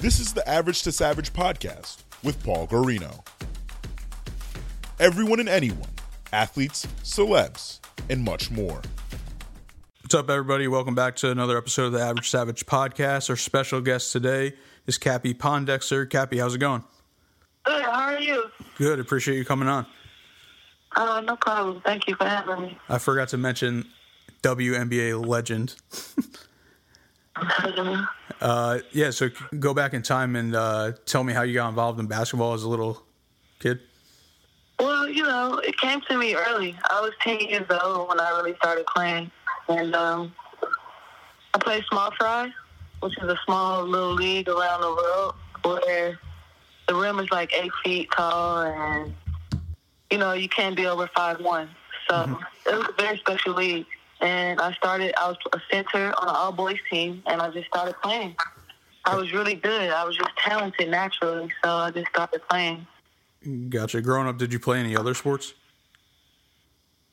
This is the Average to Savage podcast with Paul Guarino. Everyone and anyone, athletes, celebs, and much more. What's up, everybody? Welcome back to another episode of the Average Savage podcast. Our special guest today is Cappie Pondexter. Cappy, how's it going? Good. How are you? Good. Appreciate you coming on. Uh, no problem. Thank you for having me. I forgot to mention WNBA legend. uh, yeah, so go back in time and uh, tell me how you got involved in basketball as a little kid. Well, you know, it came to me early. I was 10 years old when I really started playing. And um, I played small fry, which is a small little league around the world where the rim is like eight feet tall and, you know, you can't be over five one. So mm-hmm. it was a very special league. And I started, I was a center on an all boys team, and I just started playing. I was really good. I was just talented naturally, so I just started playing. Gotcha. Growing up, did you play any other sports?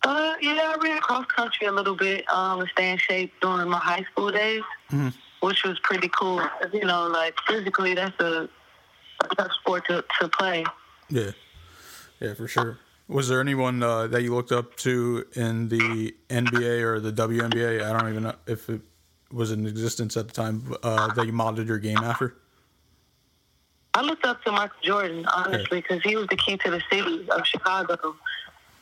Uh, yeah, I ran cross country a little bit um, to stay in shape during my high school days, mm-hmm. which was pretty cool. You know, like physically, that's a, a tough sport to, to play. Yeah, yeah, for sure. Was there anyone uh, that you looked up to in the NBA or the WNBA? I don't even know if it was in existence at the time uh, that you modeled your game after. I looked up to Michael Jordan honestly because he was the key to the city of Chicago.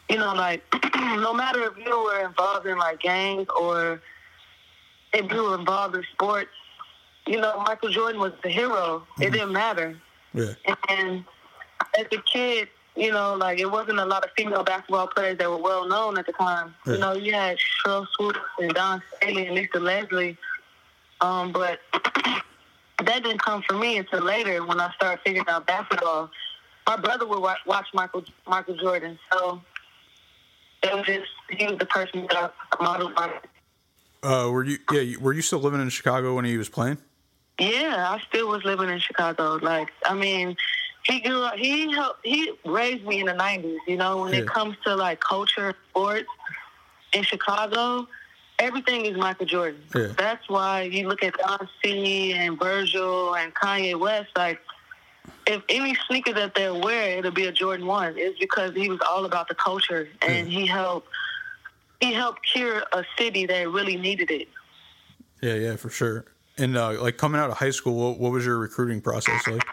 You know, like no matter if you were involved in like gangs or if you were involved in sports, you know, Michael Jordan was the hero. Mm-hmm. It didn't matter. Yeah. And as a kid, you know, like it wasn't a lot of female basketball players that were well known at the time. You know, you had Sheryl Swoopes and Dawn Staley and Lisa Leslie. Um, but that didn't come for me until later when I started figuring out basketball. My brother would watch Michael Michael Jordan, so it was just he was the person that I modeled my. Uh, were you yeah? Were you still living in Chicago when he was playing? Yeah, I still was living in Chicago. Like, I mean, he grew up. He helped. He raised me in the '90s. You know, when yeah. it comes to like culture, sports in Chicago, everything is Michael Jordan. Yeah. That's why you look at Don C. and Virgil and Kanye West. Like, if any sneaker that they wear, it'll be a Jordan One. It's because he was all about the culture, and yeah. he helped. He helped cure a city that really needed it. Yeah, yeah, for sure. And uh, like coming out of high school, what, what was your recruiting process like?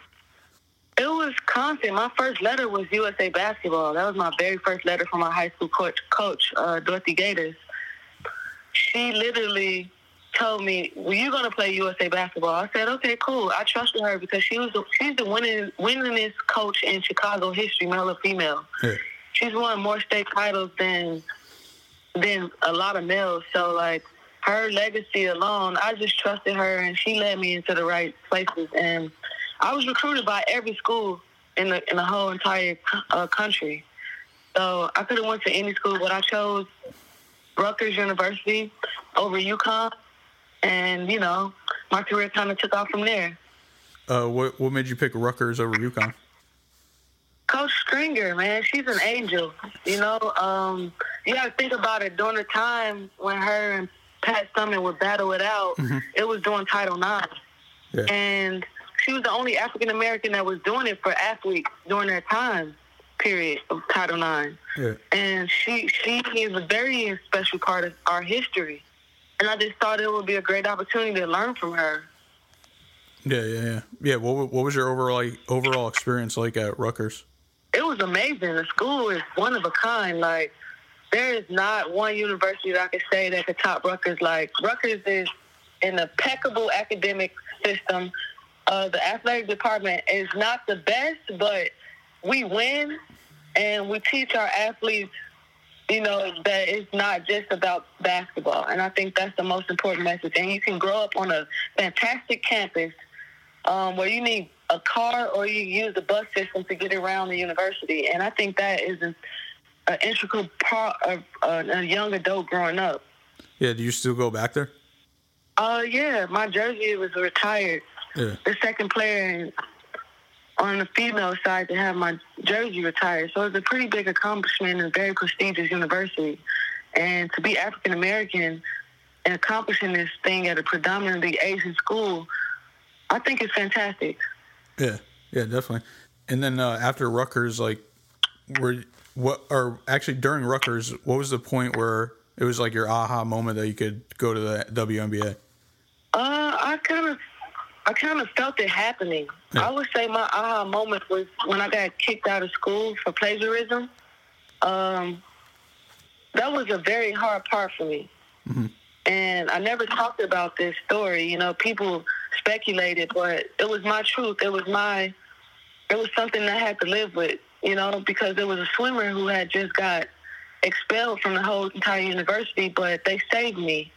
Constant. My first letter was USA Basketball. That was my very first letter from my high school coach, coach uh, Dorothy Gaters. She literally told me, "Well, you're gonna play USA Basketball." I said, "Okay, cool." I trusted her because she was the, she's the winning winningest coach in Chicago history, male or female. Yeah. She's won more state titles than than a lot of males. So like her legacy alone, I just trusted her, and she led me into the right places and I was recruited by every school in the in the whole entire uh, country. So I could have went to any school, but I chose Rutgers University over UConn, and you know my career kind of took off from there. Uh, what what made you pick Rutgers over UConn? Coach Stringer, man, she's an angel. You know, um, you got to think about it. During the time when her and Pat Summitt would battle it out, mm-hmm. it was during Title IX, yeah. and she was the only African American that was doing it for athletes during that time period of Title IX. Yeah. And she she is a very special part of our history. And I just thought it would be a great opportunity to learn from her. Yeah, yeah, yeah. Yeah, what, what was your overall overall experience like at Rutgers? It was amazing. The school is one of a kind. Like, there is not one university that I could say that could top Rutgers. Like, Rutgers is an impeccable academic system uh, the athletic department is not the best, but we win and we teach our athletes, you know, that it's not just about basketball. And I think that's the most important message. And you can grow up on a fantastic campus um, where you need a car or you use the bus system to get around the university. And I think that is an, an integral part of uh, a young adult growing up. Yeah, do you still go back there? Uh, yeah, my jersey was retired yeah. the second player on the female side to have my jersey retired. So it's a pretty big accomplishment in a very prestigious university. And to be African American and accomplishing this thing at a predominantly Asian school, I think it's fantastic. Yeah, yeah, definitely. And then uh, after Rutgers, like, were what or actually during Rutgers, what was the point where it was like your aha moment that you could go to the WNBA? Uh, I kind of, I kind of felt it happening. Yeah. I would say my aha moment was when I got kicked out of school for plagiarism. Um, that was a very hard part for me, and I never talked about this story. You know, people speculated, but it was my truth. It was my, it was something I had to live with. You know, because there was a swimmer who had just got expelled from the whole entire university, but they saved me.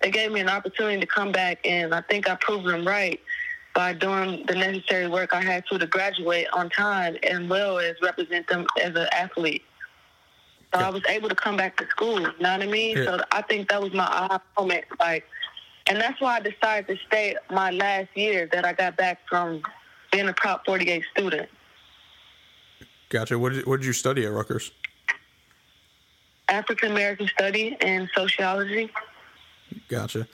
They gave me an opportunity to come back, and I think I proved them right by doing the necessary work I had to to graduate on time and well as represent them as an athlete. So I was able to come back to school. You know what I mean? Yeah. So I think that was my aha moment. Like, and that's why I decided to stay my last year that I got back from being a Prop 48 student. Gotcha. What did what did you study at Rutgers? African American study and sociology. Gotcha.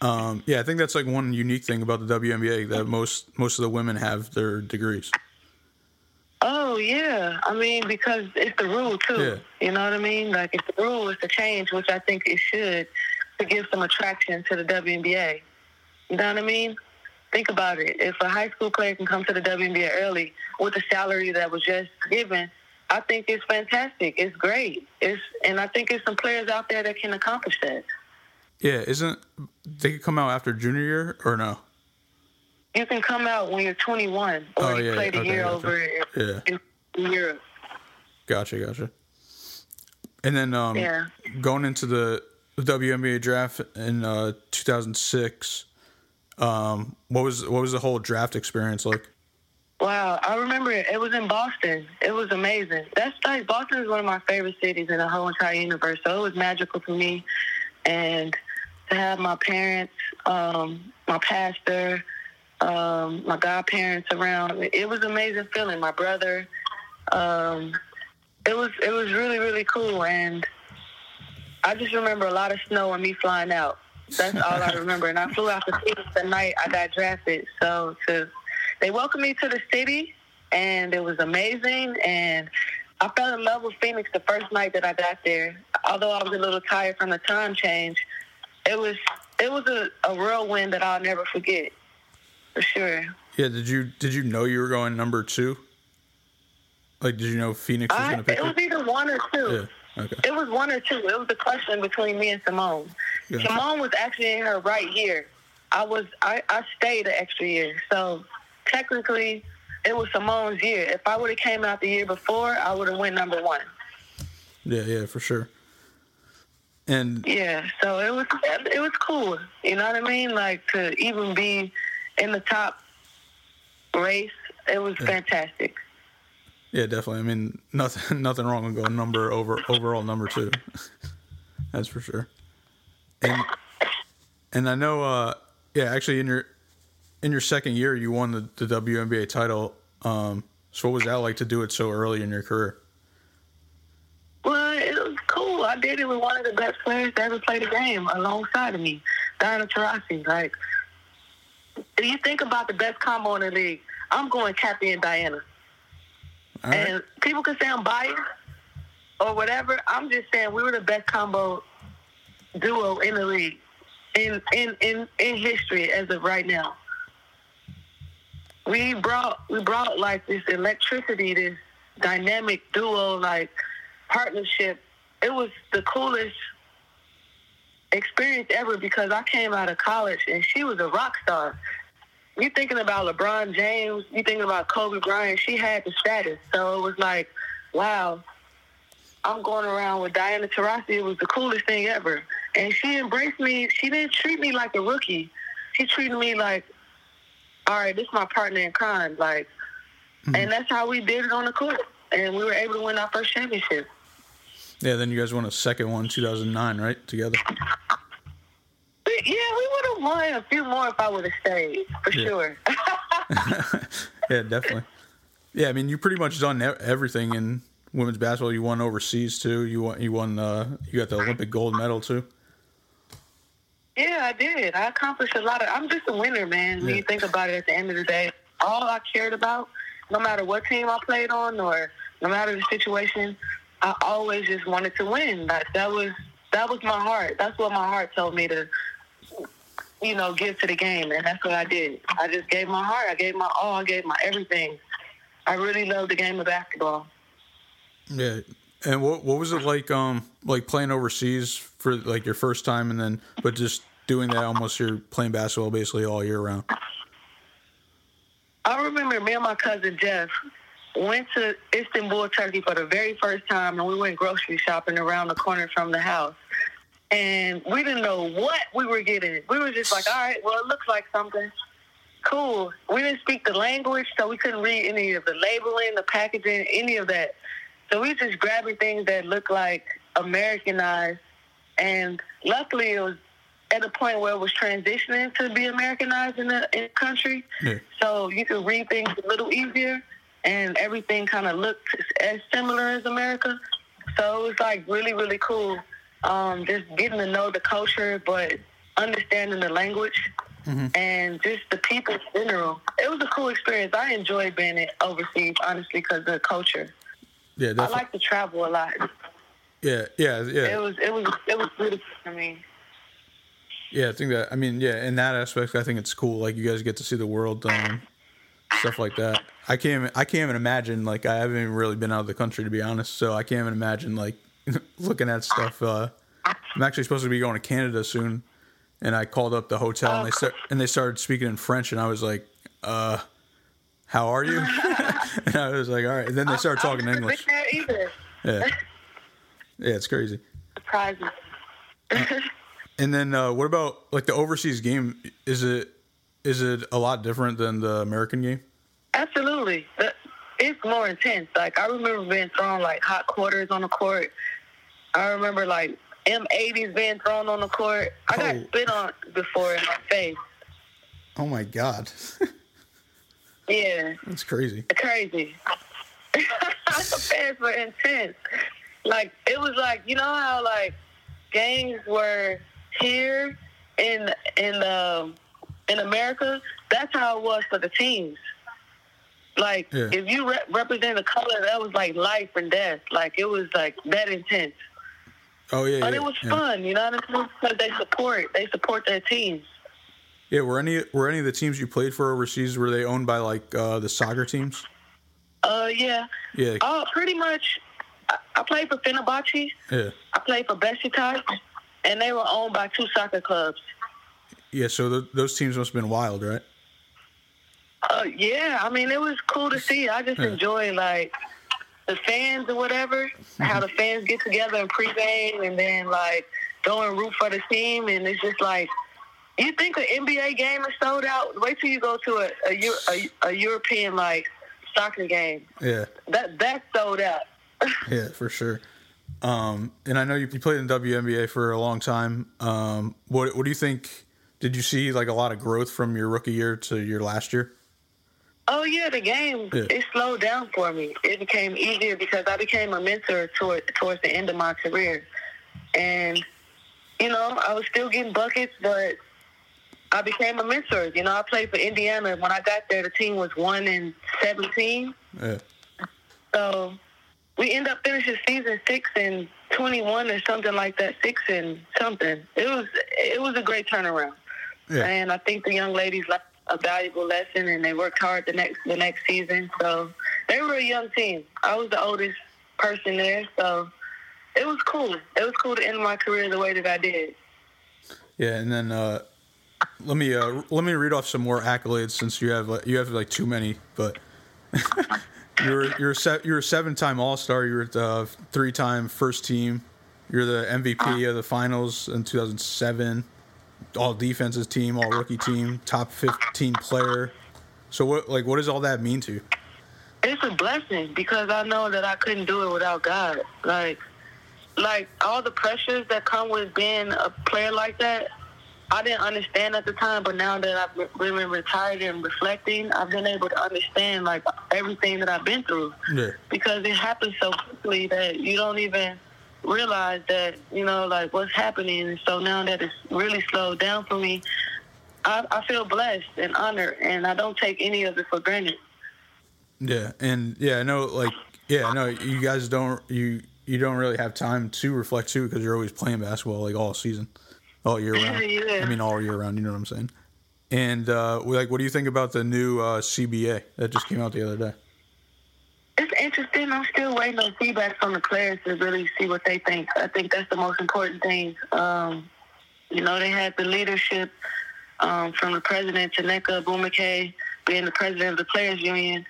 Um, yeah, I think that's like one unique thing about the WNBA that most most of the women have their degrees. Oh yeah, I mean because it's the rule too. You know what I mean? Like if the rule is to change, which I think it should, to give some attraction to the WNBA. You know what I mean? Think about it. If a high school player can come to the WNBA early with the salary that was just given, I think it's fantastic. It's great. It's and I think there's some players out there that can accomplish that. Yeah, isn't they could come out after junior year or no? You can come out when you're 21 or Oh, you yeah, played a okay, year gotcha. over Yeah. in, in Europe. Gotcha, gotcha. And then um, Yeah. going into the WNBA draft in uh, 2006, um, what was what was the whole draft experience like? Wow, I remember it. It was in Boston. It was amazing. That's like Boston is one of my favorite cities in the whole entire universe. So it was magical to me, and to have my parents, um, my pastor, um, my godparents around. It was amazing feeling. My brother. Um, it was it was really really cool, and I just remember a lot of snow and me flying out. That's all I remember. And I flew out to Phoenix the night I got drafted. So to they welcomed me to the city, and it was amazing. And I fell in love with Phoenix the first night that I got there. Although I was a little tired from the time change, it was it was a, a whirlwind that I'll never forget, for sure. Yeah, did you did you know you were going number two? Like, did you know Phoenix was going to pick it was either one or two. Yeah. Okay. It was one or two. It was a question between me and Simone. Yeah. Simone was actually in her right year. I was I, I stayed an extra year. So technically it was Simone's year. If I would have came out the year before, I would have went number one. Yeah, yeah, for sure. And Yeah. So it was it was cool. You know what I mean? Like to even be in the top race, it was fantastic. yeah, definitely. I mean, nothing nothing wrong with going number over overall number two. That's for sure. And and I know, uh, yeah, actually, in your in your second year, you won the, the WNBA title. Um, so what was that like to do it so early in your career? Well, it was cool. I did it with one of the best players to ever play the game alongside of me, Diana Taurasi. Like, if you think about the best combo in the league, I'm going Cappie and Diana. Right. And people can say I'm biased or whatever. I'm just saying we were the best combo duo in the league in in in, in history as of right now. We brought we brought like this electricity, this dynamic duo like partnership. It was the coolest experience ever because I came out of college and she was a rock star. You thinking about LeBron James, you thinking about Kobe Bryant, she had the status. So it was like, wow, I'm going around with Diana Taurasi. It was the coolest thing ever. And she embraced me. She didn't treat me like a rookie. She treated me like, all right, this is my partner in crime. Like, mm-hmm. and that's how we did it on the court. And we were able to win our first championship. Yeah, then you guys won a second one, 2009, right? Together. Yeah, we would have won a few more if I would have stayed, for Yeah. sure. Yeah, definitely. Yeah, I mean, you pretty much done everything in women's basketball. You won overseas too. You won. You won. Uh, you got the Olympic gold medal too. Yeah, I did. I accomplished a lot of. I'm just a winner, man. When Yeah. you think about it, at the end of the day, all I cared about, no matter what team I played on or no matter the situation, I always just wanted to win. Like that was that was my heart. That's what my heart told me to, you know, give to the game, and that's what I did. I just gave my heart. I gave my all. I gave my everything. I really love the game of basketball. Yeah. And what what was it like um like playing overseas for like your first time and then but just doing that almost you're playing basketball basically all year round. I remember me and my cousin Jeff went to Istanbul, Turkey for the very first time, and we went grocery shopping around the corner from the house. And we didn't know what we were getting. We were just like, all right, well, it looks like something. Cool. We didn't speak the language, so we couldn't read any of the labeling, the packaging, any of that. So we just grabbing things that looked like Americanized. And luckily, it was at a point where it was transitioning to be Americanized in the, in the country. Yeah. So you could read things a little easier, and everything kind of looked as similar as America. So it was like really, really cool. Um, just getting to know the culture, but understanding the language and just the people in general. It was a cool experience. I enjoyed being overseas, honestly, because the culture. Yeah, I like to travel a lot. yeah, yeah, yeah. It was, it was, it was beautiful for me. Yeah, I think that I mean, yeah, in that aspect I think it's cool like you guys get to see the world um stuff like that. I can't even, I can't even imagine like I haven't even really been out of the country to be honest, so I can't even imagine like looking at stuff uh I'm actually supposed to be going to Canada soon and I called up the hotel and they start and they started speaking in French and I was like, uh how are you? and I was like, all right. And then they started talking English. Been there either. Yeah. Yeah, it's crazy. Surprising. And then uh, what about like the overseas game? Is it is it a lot different than the American game? Absolutely. It's more intense. Like I remember being thrown like hot quarters on the court. I remember like M80s being thrown on the court. I got Oh. spit on before in my face. Oh my god, Yeah, that's crazy. crazy. the fans were intense. Like it was like you know how like games were here in in um in America. That's how it was for the teams. Like Yeah. if you re- represent a color, that was like life and death. Like it was like that intense. Oh yeah, But yeah, it was yeah. fun, you know what I mean? Because they support they support their teams. Yeah, were any were any of the teams you played for overseas were they owned by like uh, the soccer teams? Uh, yeah. Yeah, Oh, pretty much. I, I played for Fenerbahce. yeah, I played for Besiktas, and they were owned by two soccer clubs. Yeah. So th- those teams must have been wild, right? Uh, yeah, I mean, it was cool to see. I just Yeah. enjoy like the fans or whatever, how the fans get together and pregame, and then like go and root for the team, and it's just like you think an NBA game is sold out. Wait till you go to a a, a, a European like soccer game. Yeah, That that's sold out. yeah, for sure. Um, and I know you, you played in WNBA for a long time. Um, what what do you think? Did you see like a lot of growth from your rookie year to your last year? Oh yeah, the game Yeah. it slowed down for me. It became easier because I became a mentor toward towards the end of my career, and you know I was still getting buckets, but I became a mentor. You know, I played for Indiana. When I got there, the team was one and seventeen. Yeah, So we end up finishing season six and twenty one or something like that. Six and something. It was it was a great turnaround. Yeah. And I think the young ladies learned a valuable lesson, and they worked hard the next the next season. So they were a young team. I was the oldest person there, so it was cool. It was cool to end my career the way that I did. Yeah, and then uh, let me uh, let me read off some more accolades since you have like, you have like too many. But you're you're a se- you're a seven time All Star. You're the three time first team. You're the MVP of the finals in 2007. All defenses team, all rookie team, top 15 player. So what like what does all that mean to you? It's a blessing because I know that I couldn't do it without God. Like, like all the pressures that come with being a player like that, I didn't understand at the time. But now that I've been retired and reflecting, I've been able to understand like everything that I've been through. Yeah, because it happens so quickly that you don't even realized that you know like what's happening, and so now that it's really slowed down for me, I, I feel blessed and honored, and I don't take any of it for granted. Yeah, and yeah, I know. Like, yeah, I know you guys don't you you don't really have time to reflect too because you're always playing basketball like all season, all year round. Yeah. I mean, all year round. You know what I'm saying? And uh, like, what do you think about the new uh, CBA that just came out the other day? It's interesting. I'm still waiting on feedback from the players to really see what they think. I think that's the most important thing. Um, you know, they had the leadership um, from the president, Nneka Ogwumike, being the president of the Players Union.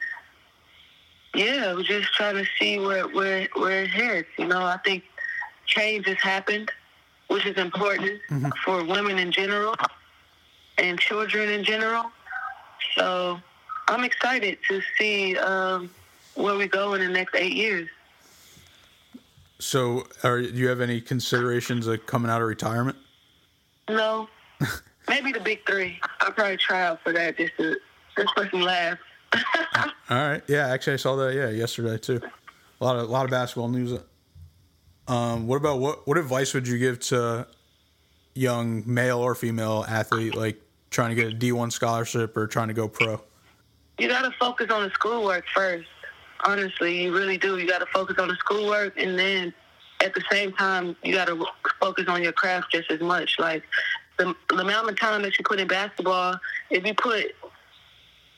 Yeah, we're just trying to see where where where it heads. You know, I think change has happened, which is important for women in general and children in general. So I'm excited to see um, where we go in the next eight years. So, are do you have any considerations of coming out of retirement? No, maybe the big three. I'll probably try out for that just to just for some laughs. All right. Yeah, actually, I saw that. Yeah, yesterday too. A lot of a lot of basketball news. Um, what about what what advice would you give to young male or female athlete like trying to get a D one scholarship or trying to go pro? you got to focus on the schoolwork first. Honestly, you really do. You got to focus on the schoolwork, and then at the same time, you got to focus on your craft just as much. Like the, the amount of time that you put in basketball, if you put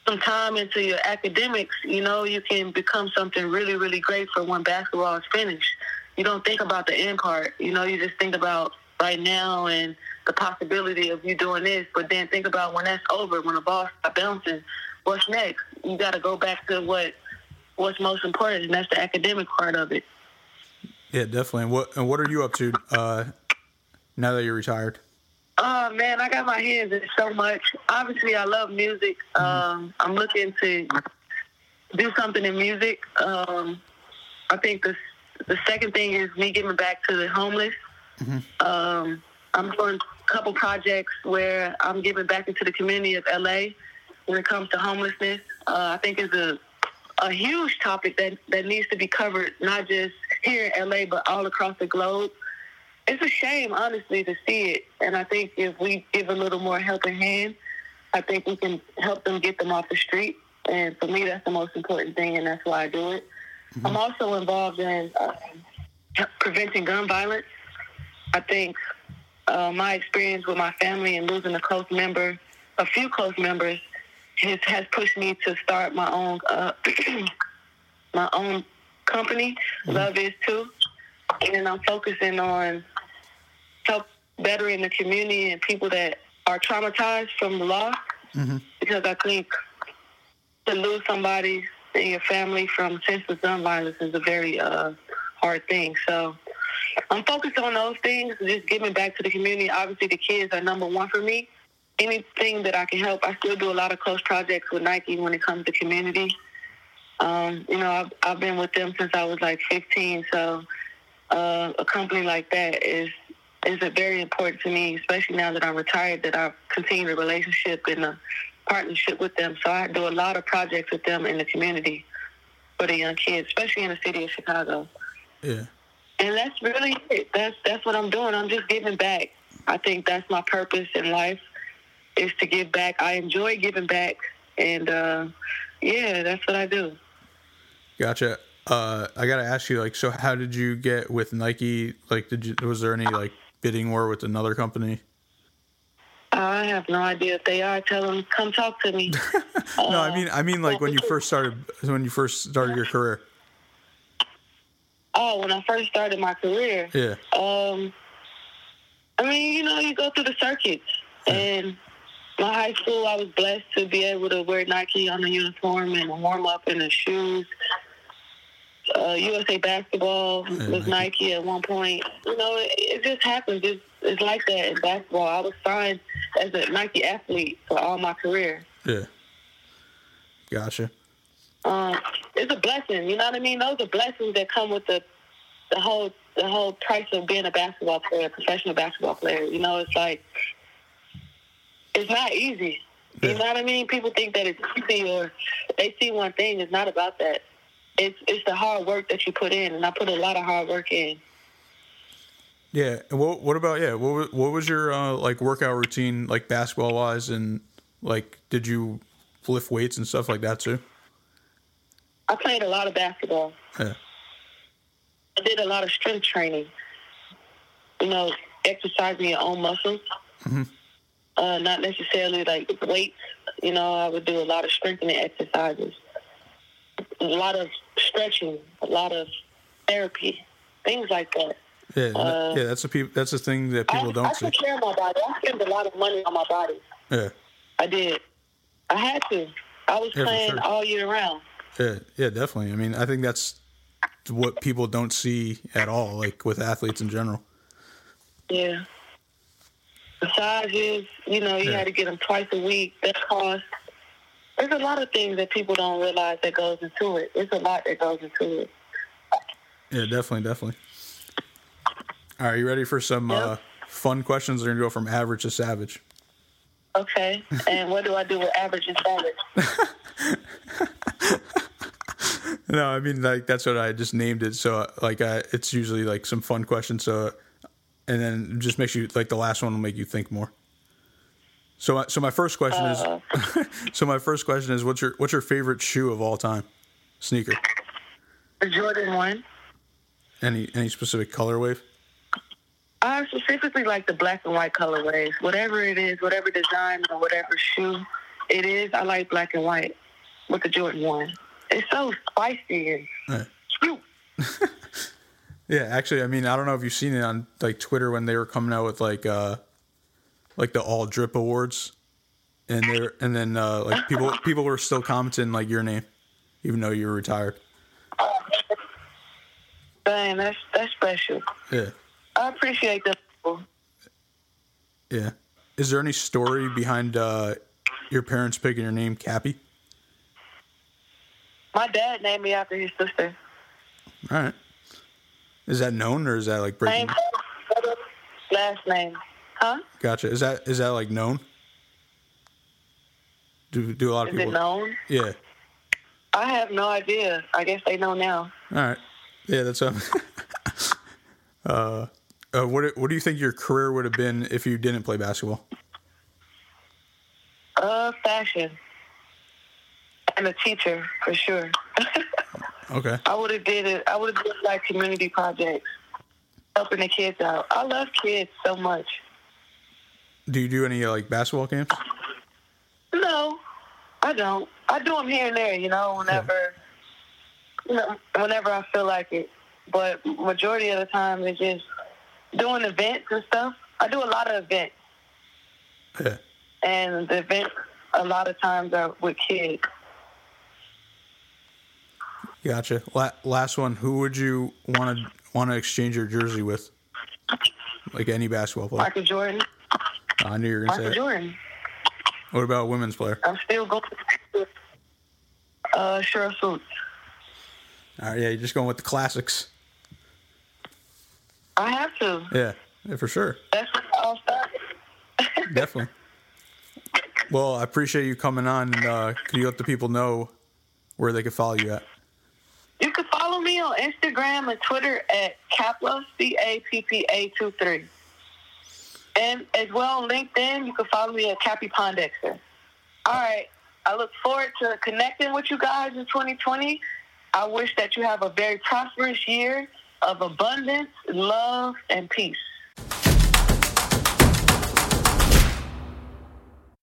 some time into your academics, you know, you can become something really, really great for when basketball is finished. You don't think about the end part. You know, you just think about right now and the possibility of you doing this. But then think about when that's over, when the ball stops bouncing, what's next? You got to go back to what what's most important, and that's the academic part of it. Yeah, definitely. And what and what are you up to uh, now that you're retired? Oh man, I got my hands in so much. Obviously, I love music. Um, I'm looking to do something in music. Um, I think the the second thing is me giving back to the homeless. Um, I'm doing a couple projects where I'm giving back into the community of LA when it comes to homelessness. Uh, I think it's a a huge topic that that needs to be covered, not just here in LA, but all across the globe it's a shame, honestly, to see it. And I think if we give a little more helping hand, I think we can help them get them off the street. And for me, that's the most important thing, and that's why I do it. I'm also involved in uh, preventing gun violence. I think uh, my experience with my family and losing a close member, a few close members, has, has pushed me to start my own uh, my own company. Love is too, and I'm focusing on help bettering the community and people that are traumatized from the loss. Because I think to lose somebody in your family from senseless gun violence is a very uh, hard thing. So I'm focused on those things, just giving back to the community. Obviously, the kids are number one for me. Anything that I can help, I still do a lot of close projects with Nike when it comes to community. Um, you know, I've, I've been with them since I was like 15, so uh, a company like that is is very important to me, especially now that I'm retired, that I continue the relationship and a partnership with them. So I do a lot of projects with them in the community for the young kids, especially in the city of Chicago. Yeah. And that's really it. That's that's what I'm doing. I'm just giving back. I think that's my purpose in life is to give back. I enjoy giving back, and uh, yeah, that's what I do. Gotcha. Uh, I gotta ask you, like, so how did you get with Nike? Like, did you was there any like bidding war with another company? I have no idea if they are. Tell them come talk to me. No, I mean, I mean, like when you first started, when you first started your career. oh, when I first started my career, Yeah. Um, I mean, you know, you go through the circuits, and my high school, I was blessed to be able to wear Nike on the uniform and warm up in the shoes. Uh, USA basketball Yeah, was Nike. Nike at one point. You know, it, it just happens. It's, it's like that in basketball. I was signed as a Nike athlete for all my career. Yeah. Gotcha. um, it's a blessing. You know what I mean? Those are blessings that come with the the whole the whole price of being a basketball player, a professional basketball player. You know, it's like it's not easy. You know what I mean? People think that it's easy, or they see one thing. It's not about that. It's it's the hard work that you put in, and I put a lot of hard work in. Yeah. And what what about yeah? What what was your uh, like workout routine like basketball wise and like did you lift weights and stuff like that too? I played a lot of basketball. Yeah. I did a lot of strength training. You know, exercising your own muscles. Uh, not necessarily like weights. You know, I would do a lot of strengthening exercises, a lot of stretching, a lot of therapy, things like that. Yeah. Uh, yeah. That's the peop- That's the thing that people I, don't I took care of my body. I spent a lot of money on my body. Yeah. I did. I had to. I was Yeah, playing sure. all year round. Yeah. Yeah. Definitely. I mean, I think that's what people don't see at all, like with athletes in general. Yeah. Massages, you know, you Yeah. had to get them twice a week. That cost. There's a lot of things that people don't realize that goes into it. It's a lot that goes into it. Yeah, definitely, definitely. All right, you ready for some Yep. uh, fun questions? We're gonna go from average to savage. Okay. and what do I do with average and savage? No, I mean like that's what I just named it. So like I, it's usually like some fun questions. So and then it just makes you like the last one will make you think more. So so my first question Uh, is so my first question is what's your what's your favorite shoe of all time? Sneaker. the Jordan one. Any any specific color wave? I specifically like the black and white colorways. Whatever it is, whatever design or whatever shoe it is, I like black and white with the Jordan one. It's so spicy and Yeah. cute. Yeah, actually, I mean, I don't know if you've seen it on like Twitter when they were coming out with like uh like the all drip awards, and there and then uh like people people were still commenting like your name, even though you were retired. Dang, that's that's special. Yeah, I appreciate that. yeah. Is there any story behind uh your parents picking your name, Cappie? My dad named me after his sister. All right. Is that known or is that like breaking? Last name. Huh? Gotcha. Is that is that like known? Do do a lot of Is people? it known? Yeah. I have no idea. I guess they know now. All right. Yeah, that's um. uh, uh, what what do you think your career would have been if you didn't play basketball? Uh, fashion. And a teacher for sure. Okay. I would have did it. I would have did like community projects, helping the kids out. I love kids so much. Do you do any like basketball camps? No, I don't. I do them here and there. You know, whenever, you know, whenever I feel like it. But majority of the time, it's just doing events and stuff. I do a lot of events, Yeah. and the events a lot of times are with kids. Gotcha. La- last one. Who would you want to want to exchange your jersey with? Like any basketball player. Michael Jordan. I knew you were gonna say Michael. Jordan. What about a women's player? I'm still going. To, uh, Sheryl Swoopes. All right. Yeah, you're just going with the classics. I have to. Yeah. Yeah, for sure. That's where it all started. Definitely. Well, I appreciate you coming on. And, uh, could you let the people know where they can follow you at? You can follow me on Instagram and Twitter at Cappa, C A P P A 23. And as well on LinkedIn, you can follow me at Cappie Pondexter. All right. I look forward to connecting with you guys in 2020. I wish that you have a very prosperous year of abundance, love, and peace.